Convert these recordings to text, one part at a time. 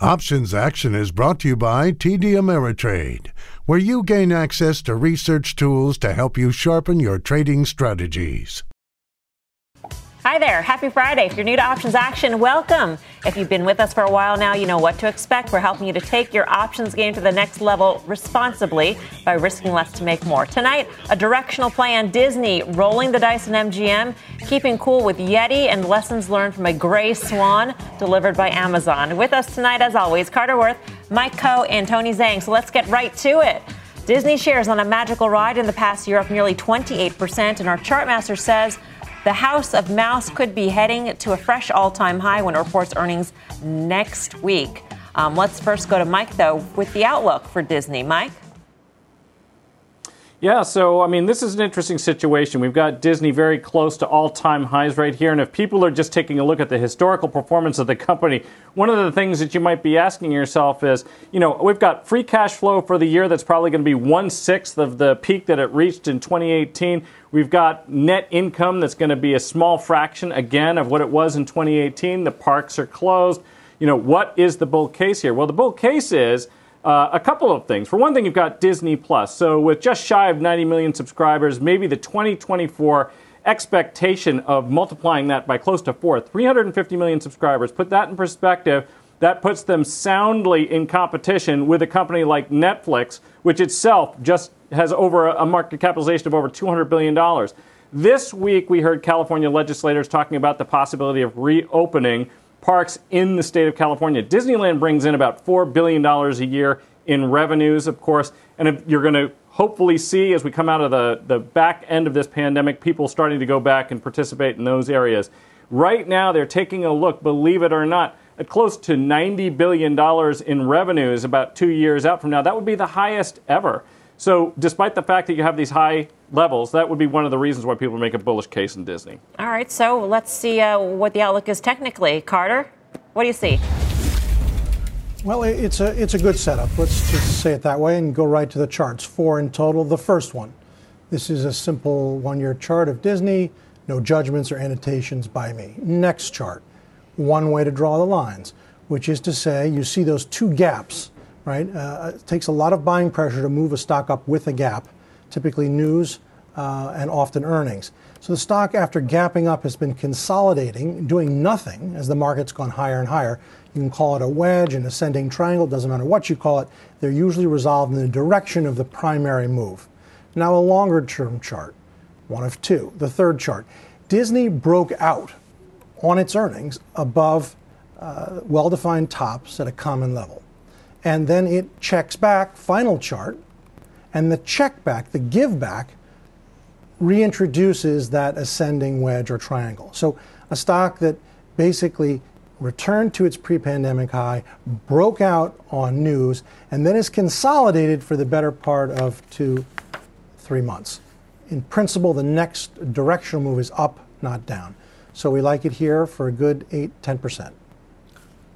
Options Action is brought to you by TD Ameritrade, where you gain access to research tools to help you sharpen your trading strategies. Hi there. Happy Friday. If you're new to Options Action, welcome. If you've been with us for a while now, you know what to expect. We're helping you to take your options game to the next level responsibly by risking less to make more. Tonight, a directional play on Disney, rolling the dice in MGM, keeping cool with Yeti, and lessons learned from a gray swan delivered by Amazon. With us tonight, as always, Carter Worth, Mike Khouw, and Tony Zhang. So let's get right to it. Disney shares on a magical ride in the past year up nearly 28%, and our chartmaster says the House of Mouse could be heading to a fresh all time high when it reports earnings next week. Um, let's first go to Mike, though, with the outlook for Disney. Mike? Yeah, so I mean, this is an interesting situation. We've got Disney very close to all time highs right here. And if people are just taking a look at the historical performance of the company, one of the things that you might be asking yourself is you know, we've got free cash flow for the year that's probably going to be one sixth of the peak that it reached in 2018. We've got net income that's going to be a small fraction again of what it was in 2018. The parks are closed. You know, what is the bull case here? Well, the bull case is uh, a couple of things. For one thing, you've got Disney Plus. So, with just shy of 90 million subscribers, maybe the 2024 expectation of multiplying that by close to four, 350 million subscribers. Put that in perspective. That puts them soundly in competition with a company like Netflix, which itself just has over a market capitalization of over $200 billion. This week, we heard California legislators talking about the possibility of reopening parks in the state of California. Disneyland brings in about $4 billion a year in revenues, of course. And you're going to hopefully see as we come out of the, the back end of this pandemic, people starting to go back and participate in those areas. Right now, they're taking a look, believe it or not, at close to $90 billion in revenues about two years out from now. That would be the highest ever. So, despite the fact that you have these high levels, that would be one of the reasons why people make a bullish case in Disney. All right, so let's see uh, what the outlook is technically. Carter, what do you see? Well, it's a it's a good setup. Let's just say it that way and go right to the charts. Four in total. The first one. This is a simple one-year chart of Disney. No judgments or annotations by me. Next chart. One way to draw the lines, which is to say, you see those two gaps right? Uh, it takes a lot of buying pressure to move a stock up with a gap, typically news uh, and often earnings. So the stock, after gapping up, has been consolidating, doing nothing as the market's gone higher and higher. You can call it a wedge, an ascending triangle, doesn't matter what you call it. They're usually resolved in the direction of the primary move. Now, a longer term chart, one of two. The third chart. Disney broke out on its earnings above uh, well defined tops at a common level and then it checks back, final chart, and the check back, the give back, reintroduces that ascending wedge or triangle. So a stock that basically returned to its pre pandemic high, broke out on news, and then is consolidated for the better part of two, three months. In principle, the next directional move is up, not down. So we like it here for a good 8, 10%.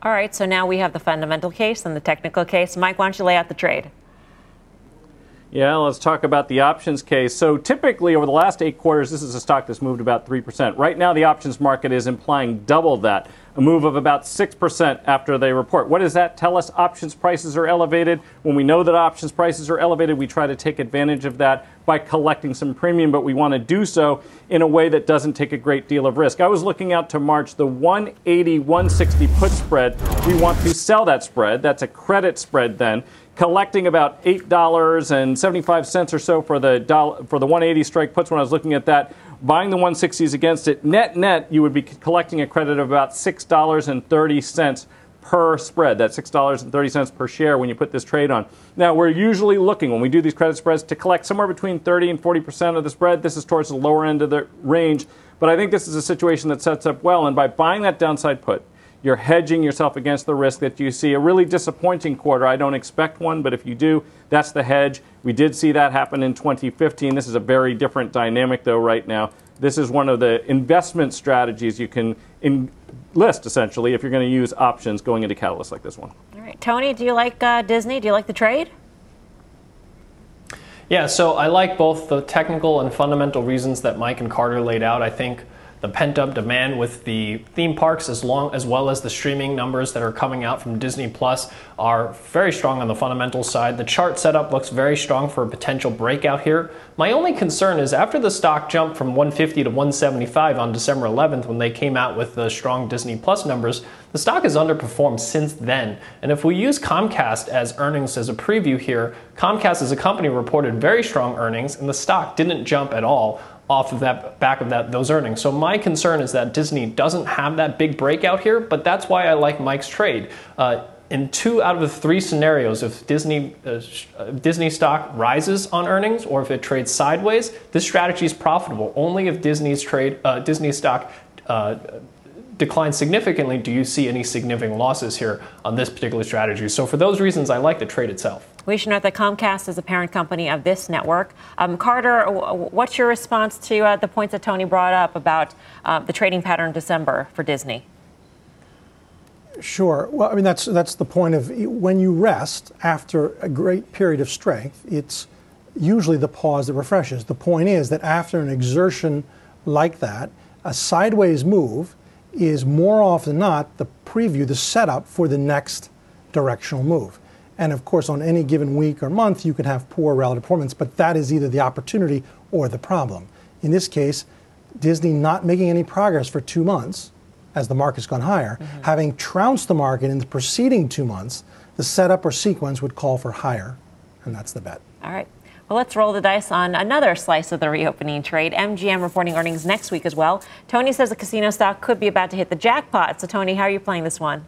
All right, so now we have the fundamental case and the technical case. Mike, why don't you lay out the trade? Yeah, let's talk about the options case. So typically over the last eight quarters, this is a stock that's moved about 3%. Right now, the options market is implying double that, a move of about 6% after they report. What does that tell us? Options prices are elevated. When we know that options prices are elevated, we try to take advantage of that by collecting some premium, but we want to do so in a way that doesn't take a great deal of risk. I was looking out to March, the 180 160 put spread. We want to sell that spread. That's a credit spread then collecting about eight dollars and seventy-five cents or so for the dollar, for the 180 strike puts. When I was looking at that, buying the 160s against it, net net, you would be collecting a credit of about six dollars and thirty cents per spread. That's $6.30 per share when you put this trade on. Now, we're usually looking, when we do these credit spreads, to collect somewhere between 30 and 40% of the spread. This is towards the lower end of the range. But I think this is a situation that sets up well. And by buying that downside put, you're hedging yourself against the risk that you see a really disappointing quarter. I don't expect one, but if you do, that's the hedge. We did see that happen in 2015. This is a very different dynamic, though, right now. This is one of the investment strategies you can enlist, essentially, if you're going to use options going into catalysts like this one. All right. Tony, do you like uh, Disney? Do you like the trade? Yeah, so I like both the technical and fundamental reasons that Mike and Carter laid out. I think the pent up demand with the theme parks as long as well as the streaming numbers that are coming out from Disney Plus are very strong on the fundamental side. The chart setup looks very strong for a potential breakout here. My only concern is after the stock jumped from 150 to 175 on December 11th when they came out with the strong Disney Plus numbers, the stock has underperformed since then. And if we use Comcast as earnings as a preview here, Comcast as a company reported very strong earnings and the stock didn't jump at all off of that back of that those earnings. So my concern is that Disney doesn't have that big breakout here, but that's why I like Mike's trade. Uh, in two out of the three scenarios, if Disney uh, uh, Disney stock rises on earnings or if it trades sideways, this strategy is profitable. Only if Disney's trade uh, Disney stock uh, declines significantly do you see any significant losses here on this particular strategy. So for those reasons, I like the trade itself. We should note that Comcast is a parent company of this network. Um, Carter, what's your response to uh, the points that Tony brought up about uh, the trading pattern in December for Disney? Sure. Well, I mean that's that's the point of when you rest after a great period of strength, it's usually the pause that refreshes. The point is that after an exertion like that, a sideways move is more often than not the preview, the setup for the next directional move. And of course, on any given week or month, you can have poor relative performance, but that is either the opportunity or the problem. In this case, Disney not making any progress for two months as the market's gone higher, mm-hmm. having trounced the market in the preceding two months, the setup or sequence would call for higher, and that's the bet. All right. Well, let's roll the dice on another slice of the reopening trade. MGM reporting earnings next week as well. Tony says the casino stock could be about to hit the jackpot. So, Tony, how are you playing this one?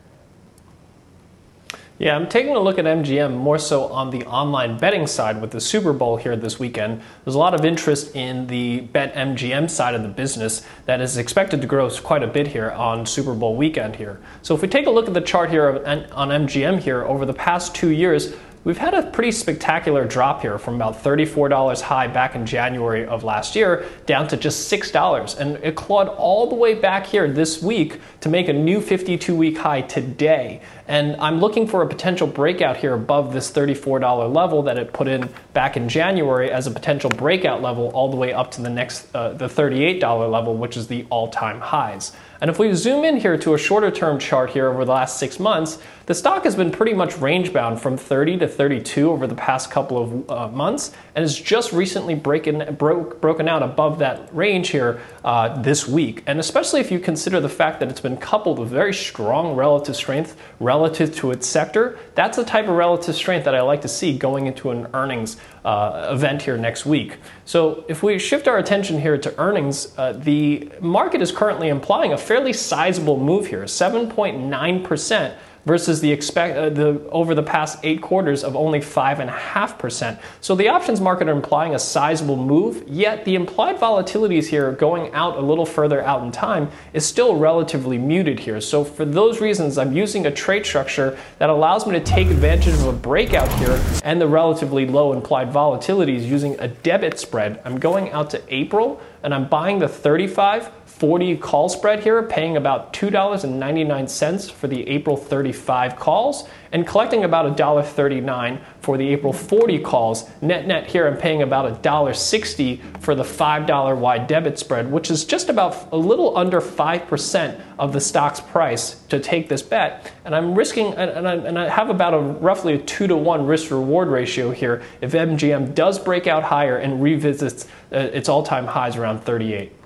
Yeah, I'm taking a look at MGM more so on the online betting side with the Super Bowl here this weekend. There's a lot of interest in the Bet MGM side of the business that is expected to grow quite a bit here on Super Bowl weekend here. So if we take a look at the chart here on MGM here over the past two years, We've had a pretty spectacular drop here from about $34 high back in January of last year down to just $6. And it clawed all the way back here this week to make a new 52 week high today. And I'm looking for a potential breakout here above this $34 level that it put in back in January as a potential breakout level all the way up to the next, uh, the $38 level, which is the all time highs. And if we zoom in here to a shorter term chart here over the last six months, the stock has been pretty much range bound from 30 to 32 over the past couple of uh, months and has just recently breaking, broke, broken out above that range here uh, this week. And especially if you consider the fact that it's been coupled with very strong relative strength relative to its sector, that's the type of relative strength that I like to see going into an earnings uh, event here next week. So if we shift our attention here to earnings, uh, the market is currently implying a fairly sizable move here, 7.9% versus the expect uh, the over the past eight quarters of only five and a half percent. So the options market are implying a sizable move. Yet the implied volatilities here, going out a little further out in time, is still relatively muted here. So for those reasons, I'm using a trade structure that allows me to take advantage of a breakout here and the relatively low implied volatilities using a debit spread. I'm going out to April and I'm buying the 35 40 call spread here, paying about $2.99 for the April 35 calls and collecting about $1.39 for the April 40 calls. Net net here, I'm paying about $1.60 for the $5 wide debit spread, which is just about a little under 5% of the stock's price to take this bet. And I'm risking, and I, and I have about a roughly a two to one risk reward ratio here if MGM does break out higher and revisits uh, its all time highs around 38.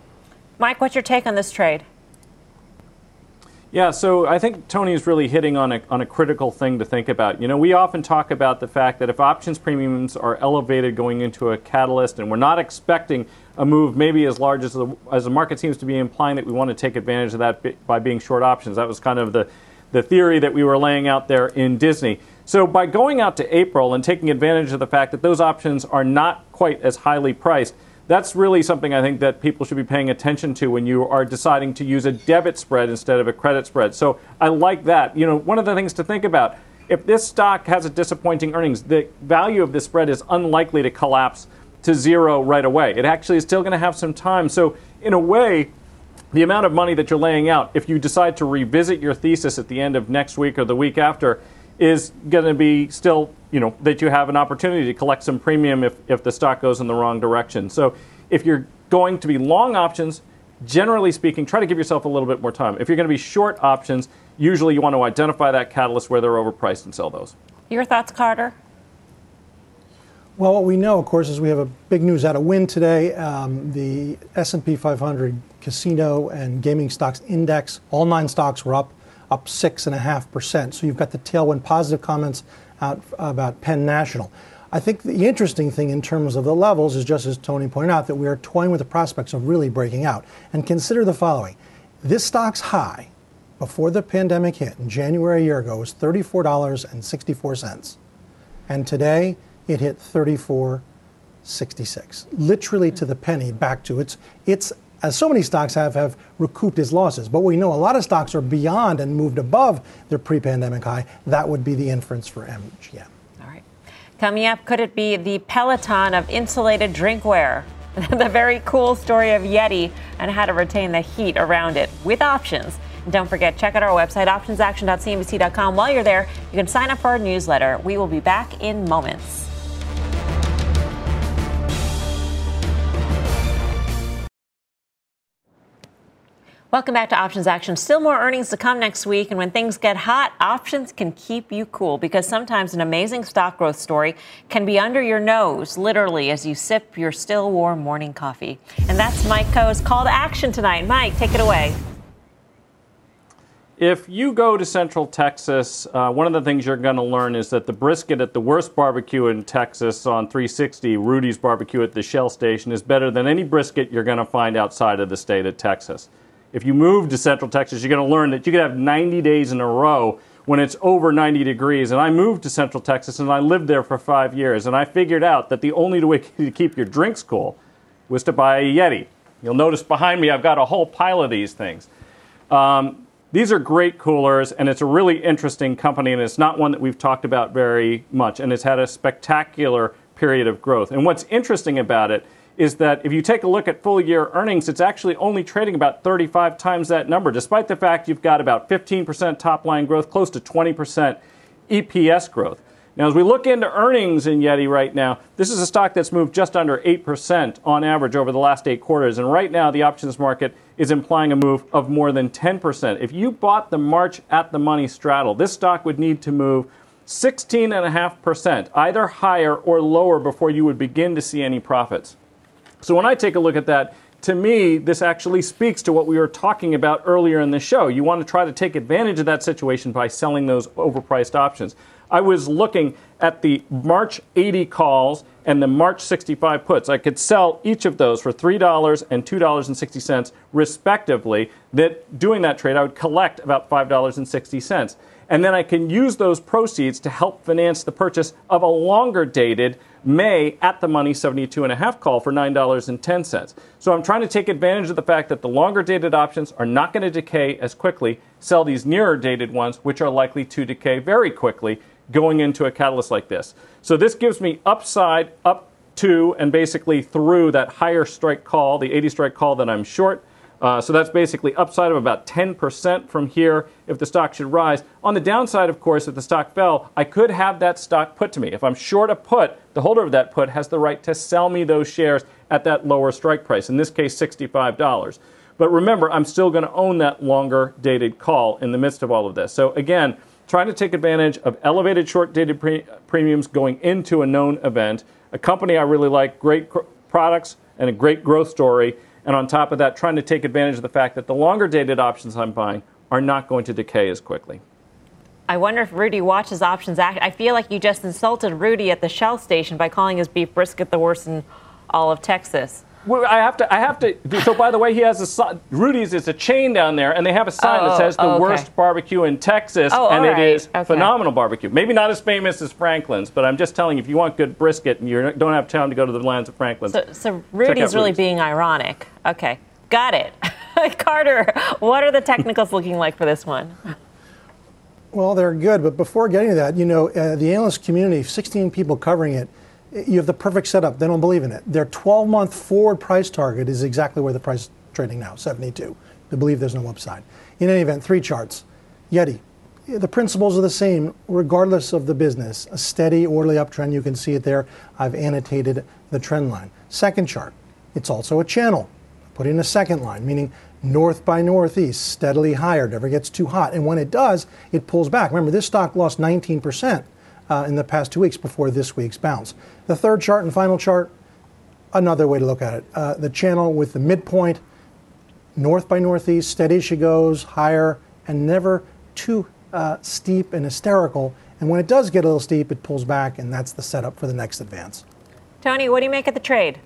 Mike, what's your take on this trade? Yeah, so I think Tony is really hitting on a, on a critical thing to think about. You know, we often talk about the fact that if options premiums are elevated going into a catalyst and we're not expecting a move maybe as large as the, as the market seems to be implying that we want to take advantage of that by being short options. That was kind of the, the theory that we were laying out there in Disney. So by going out to April and taking advantage of the fact that those options are not quite as highly priced, that's really something I think that people should be paying attention to when you are deciding to use a debit spread instead of a credit spread. So I like that. You know, one of the things to think about if this stock has a disappointing earnings, the value of this spread is unlikely to collapse to zero right away. It actually is still going to have some time. So in a way, the amount of money that you're laying out, if you decide to revisit your thesis at the end of next week or the week after, is going to be still, you know, that you have an opportunity to collect some premium if, if the stock goes in the wrong direction. So if you're going to be long options, generally speaking, try to give yourself a little bit more time. If you're going to be short options, usually you want to identify that catalyst where they're overpriced and sell those. Your thoughts, Carter? Well, what we know, of course, is we have a big news out of Wynn today. Um, the S&P 500 casino and gaming stocks index, all nine stocks were up, up six and a half percent. So you've got the tailwind positive comments out about Penn National. I think the interesting thing in terms of the levels is just as Tony pointed out that we are toying with the prospects of really breaking out. And consider the following: this stock's high before the pandemic hit in January a year ago was $34.64, and today it hit $34.66, literally to the penny back to its its as so many stocks have have recouped its losses. But we know a lot of stocks are beyond and moved above their pre-pandemic high. That would be the inference for MGM. All right. Coming up, could it be the Peloton of insulated drinkware? the very cool story of Yeti and how to retain the heat around it with options. And don't forget, check out our website, optionsaction.cnbc.com. While you're there, you can sign up for our newsletter. We will be back in moments. Welcome back to Options Action. Still more earnings to come next week. And when things get hot, options can keep you cool because sometimes an amazing stock growth story can be under your nose, literally, as you sip your still warm morning coffee. And that's Mike Khouw's call to action tonight. Mike, take it away. If you go to Central Texas, uh, one of the things you're going to learn is that the brisket at the worst barbecue in Texas on 360, Rudy's Barbecue at the Shell Station, is better than any brisket you're going to find outside of the state of Texas. If you move to Central Texas, you're going to learn that you can have 90 days in a row when it's over 90 degrees. And I moved to Central Texas and I lived there for five years. And I figured out that the only way to keep your drinks cool was to buy a Yeti. You'll notice behind me I've got a whole pile of these things. Um, these are great coolers, and it's a really interesting company, and it's not one that we've talked about very much. And it's had a spectacular period of growth. And what's interesting about it is that if you take a look at full year earnings, it's actually only trading about 35 times that number, despite the fact you've got about 15% top line growth, close to 20% EPS growth. Now, as we look into earnings in Yeti right now, this is a stock that's moved just under 8% on average over the last eight quarters. And right now, the options market is implying a move of more than 10%. If you bought the March at the money straddle, this stock would need to move 16.5%, either higher or lower, before you would begin to see any profits. So when I take a look at that, to me, this actually speaks to what we were talking about earlier in the show. You want to try to take advantage of that situation by selling those overpriced options. I was looking at the March 80 calls and the March 65 puts. I could sell each of those for $3 and $2.60 respectively. That doing that trade, I would collect about $5.60. And then I can use those proceeds to help finance the purchase of a longer dated May at the money 72 and a half call for $9.10. So I'm trying to take advantage of the fact that the longer dated options are not going to decay as quickly, sell these nearer dated ones, which are likely to decay very quickly going into a catalyst like this. So this gives me upside up to and basically through that higher strike call, the 80 strike call that I'm short. Uh, so that's basically upside of about 10% from here if the stock should rise. On the downside, of course, if the stock fell, I could have that stock put to me. If I'm short a put, the holder of that put has the right to sell me those shares at that lower strike price, in this case, $65. But remember, I'm still going to own that longer dated call in the midst of all of this. So again, trying to take advantage of elevated short dated pre- premiums going into a known event. A company I really like, great cr- products, and a great growth story and on top of that, trying to take advantage of the fact that the longer dated options I'm buying are not going to decay as quickly. I wonder if Rudy watches options act. I feel like you just insulted Rudy at the Shell station by calling his beef brisket the worst in all of Texas. Well, I have to. I have to. So, by the way, he has a Rudy's is a chain down there, and they have a sign oh, that says the oh, okay. worst barbecue in Texas, oh, and right. it is okay. phenomenal barbecue. Maybe not as famous as Franklin's, but I'm just telling you, if you want good brisket and you don't have time to go to the lands of Franklin's, so, so Rudy's really Rudy's. being ironic. Okay, got it. Carter, what are the technicals looking like for this one? Well, they're good, but before getting to that, you know, uh, the analyst community, 16 people covering it you have the perfect setup. They don't believe in it. Their 12 month forward price target is exactly where the price is trading now, 72. They believe there's no upside. In any event, three charts. Yeti. The principles are the same regardless of the business. A steady, orderly uptrend. You can see it there. I've annotated the trend line. Second chart. It's also a channel. put in a second line, meaning north by northeast, steadily higher, never gets too hot. And when it does, it pulls back. Remember, this stock lost 19% uh, in the past two weeks before this week's bounce. The third chart and final chart, another way to look at it. Uh, the channel with the midpoint, north by northeast, steady as she goes, higher, and never too uh, steep and hysterical. And when it does get a little steep, it pulls back, and that's the setup for the next advance. Tony, what do you make of the trade?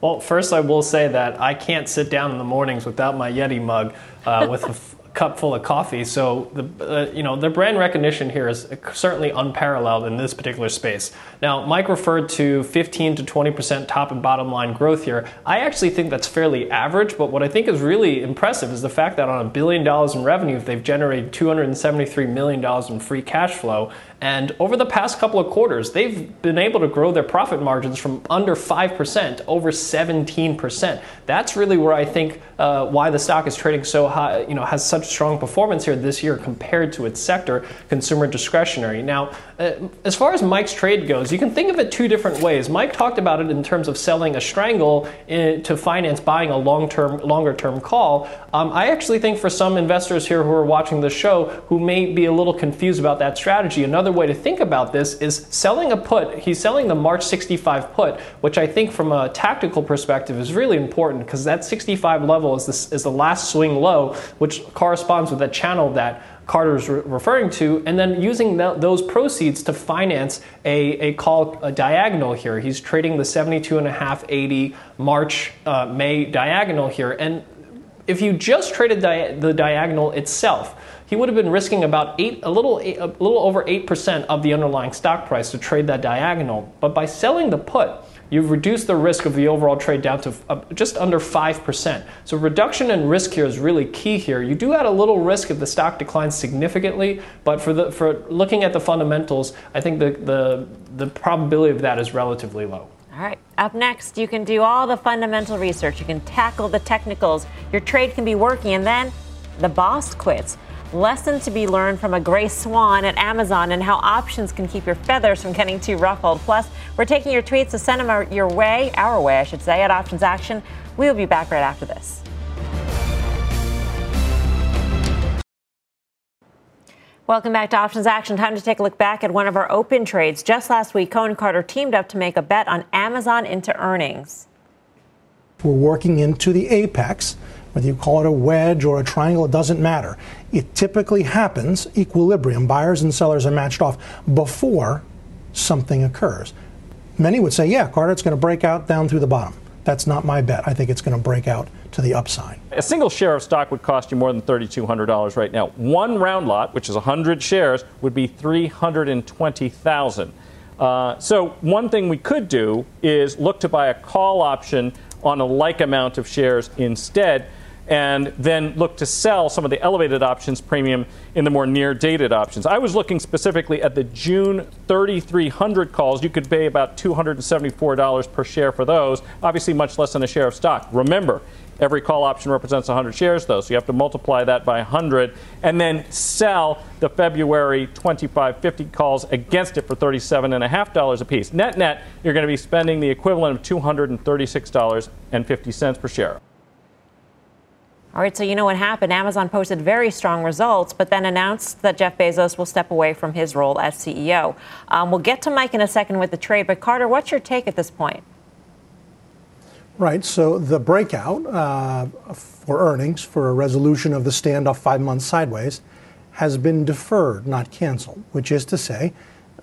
Well, first I will say that I can't sit down in the mornings without my Yeti mug uh, with a cup full of coffee. So the uh, you know the brand recognition here is certainly unparalleled in this particular space. Now, Mike referred to 15 to 20 percent top and bottom line growth here. I actually think that's fairly average. But what I think is really impressive is the fact that on a billion dollars in revenue, they've generated 273 million dollars in free cash flow, and over the past couple of quarters, they've been able to grow their profit margins from under 5% over 17%. That's really where I think uh, why the stock is trading so high, you know, has such strong performance here this year compared to its sector, consumer discretionary. Now, uh, as far as Mike's trade goes, you can think of it two different ways. Mike talked about it in terms of selling a strangle in, to finance buying a long-term, longer-term call. Um, I actually think for some investors here who are watching the show who may be a little confused about that strategy, another way to think about this is selling a put. He's selling the March 65 put, which I think from a tactical perspective is really important because that 65 level is, this, is the last swing low, which corresponds with that channel that Carter's re- referring to, and then using the, those proceeds to finance a, a call a diagonal here. He's trading the 72.5 80 March uh, May diagonal here, and if you just traded di- the diagonal itself, he would have been risking about eight, a little, a little over eight percent of the underlying stock price to trade that diagonal. But by selling the put, you've reduced the risk of the overall trade down to uh, just under 5%. So reduction in risk here is really key here. You do add a little risk if the stock declines significantly, but for the for looking at the fundamentals, I think the the, the probability of that is relatively low. All right. Up next, you can do all the fundamental research. You can tackle the technicals. Your trade can be working, and then the boss quits. Lesson to be learned from a gray swan at Amazon and how options can keep your feathers from getting too ruffled. Plus, we're taking your tweets to send them your way, our way, I should say, at Options Action. We'll be back right after this. Welcome back to Options Action. Time to take a look back at one of our open trades. Just last week, Khouw and Carter teamed up to make a bet on Amazon into earnings. We're working into the apex whether you call it a wedge or a triangle, it doesn't matter. It typically happens, equilibrium, buyers and sellers are matched off before something occurs. Many would say, yeah, Carter, it's going to break out down through the bottom. That's not my bet. I think it's going to break out to the upside. A single share of stock would cost you more than $3,200 right now. One round lot, which is 100 shares, would be 320,000. Uh, so one thing we could do is look to buy a call option on a like amount of shares instead and then look to sell some of the elevated options premium in the more near dated options. I was looking specifically at the June 3300 calls. You could pay about $274 per share for those, obviously, much less than a share of stock. Remember, every call option represents 100 shares, though, so you have to multiply that by 100 and then sell the February 2550 calls against it for $37.5 a piece. Net net, you're going to be spending the equivalent of $236.50 per share. All right, so you know what happened. Amazon posted very strong results, but then announced that Jeff Bezos will step away from his role as CEO. Um, we'll get to Mike in a second with the trade, but Carter, what's your take at this point? Right, so the breakout uh, for earnings for a resolution of the standoff five months sideways has been deferred, not canceled, which is to say,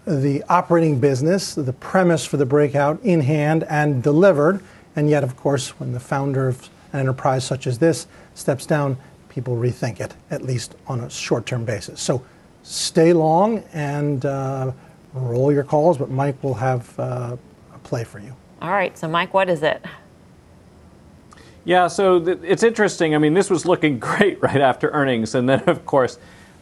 the operating business, the premise for the breakout in hand and delivered, and yet, of course, when the founder of an enterprise such as this steps down, people rethink it, at least on a short term basis. So stay long and uh, roll your calls, but Mike will have uh, a play for you. All right, so Mike, what is it? Yeah, so th- it's interesting. I mean, this was looking great right after earnings, and then, of course,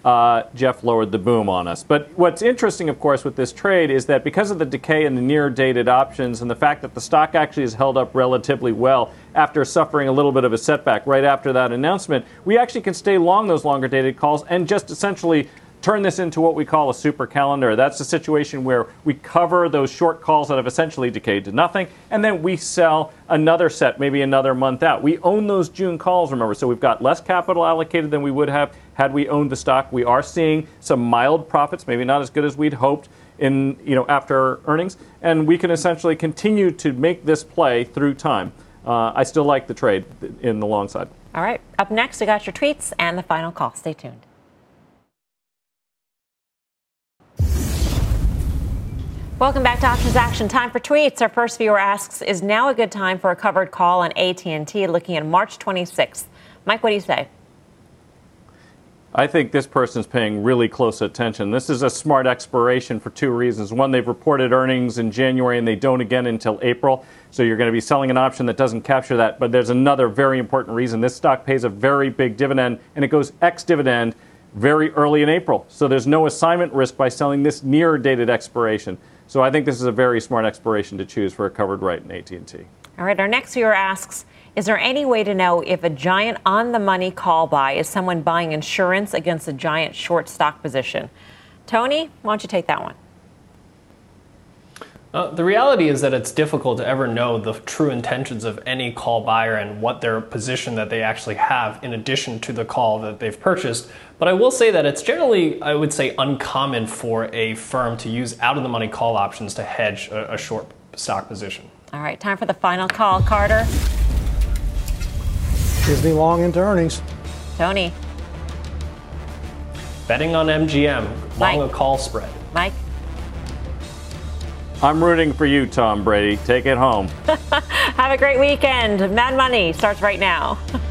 uh, Jeff lowered the boom on us. But what's interesting, of course, with this trade is that because of the decay in the near dated options and the fact that the stock actually has held up relatively well after suffering a little bit of a setback right after that announcement, we actually can stay long those longer dated calls and just essentially turn this into what we call a super calendar. That's a situation where we cover those short calls that have essentially decayed to nothing, and then we sell another set, maybe another month out. We own those June calls, remember, so we've got less capital allocated than we would have had we owned the stock. We are seeing some mild profits, maybe not as good as we'd hoped in you know after earnings, and we can essentially continue to make this play through time. Uh, I still like the trade in the long side. All right. Up next, we got your tweets and the final call. Stay tuned. Welcome back to Options Action. Time for tweets. Our first viewer asks, "Is now a good time for a covered call on AT&T looking at March 26th?" Mike, what do you say? I think this person's paying really close attention. This is a smart expiration for two reasons. One, they've reported earnings in January and they don't again until April. So you're going to be selling an option that doesn't capture that. But there's another very important reason. This stock pays a very big dividend and it goes ex dividend very early in April. So there's no assignment risk by selling this near dated expiration. So I think this is a very smart expiration to choose for a covered write in AT&T. All right, our next viewer asks, is there any way to know if a giant on the money call buy is someone buying insurance against a giant short stock position? Tony, why don't you take that one? Uh, the reality is that it's difficult to ever know the true intentions of any call buyer and what their position that they actually have in addition to the call that they've purchased. But I will say that it's generally, I would say, uncommon for a firm to use out of the money call options to hedge a, a short stock position. All right, time for the final call. Carter. Disney long into earnings. Tony. Betting on MGM, long Mike. a call spread. Mike. I'm rooting for you, Tom Brady. Take it home. Have a great weekend. Mad Money starts right now.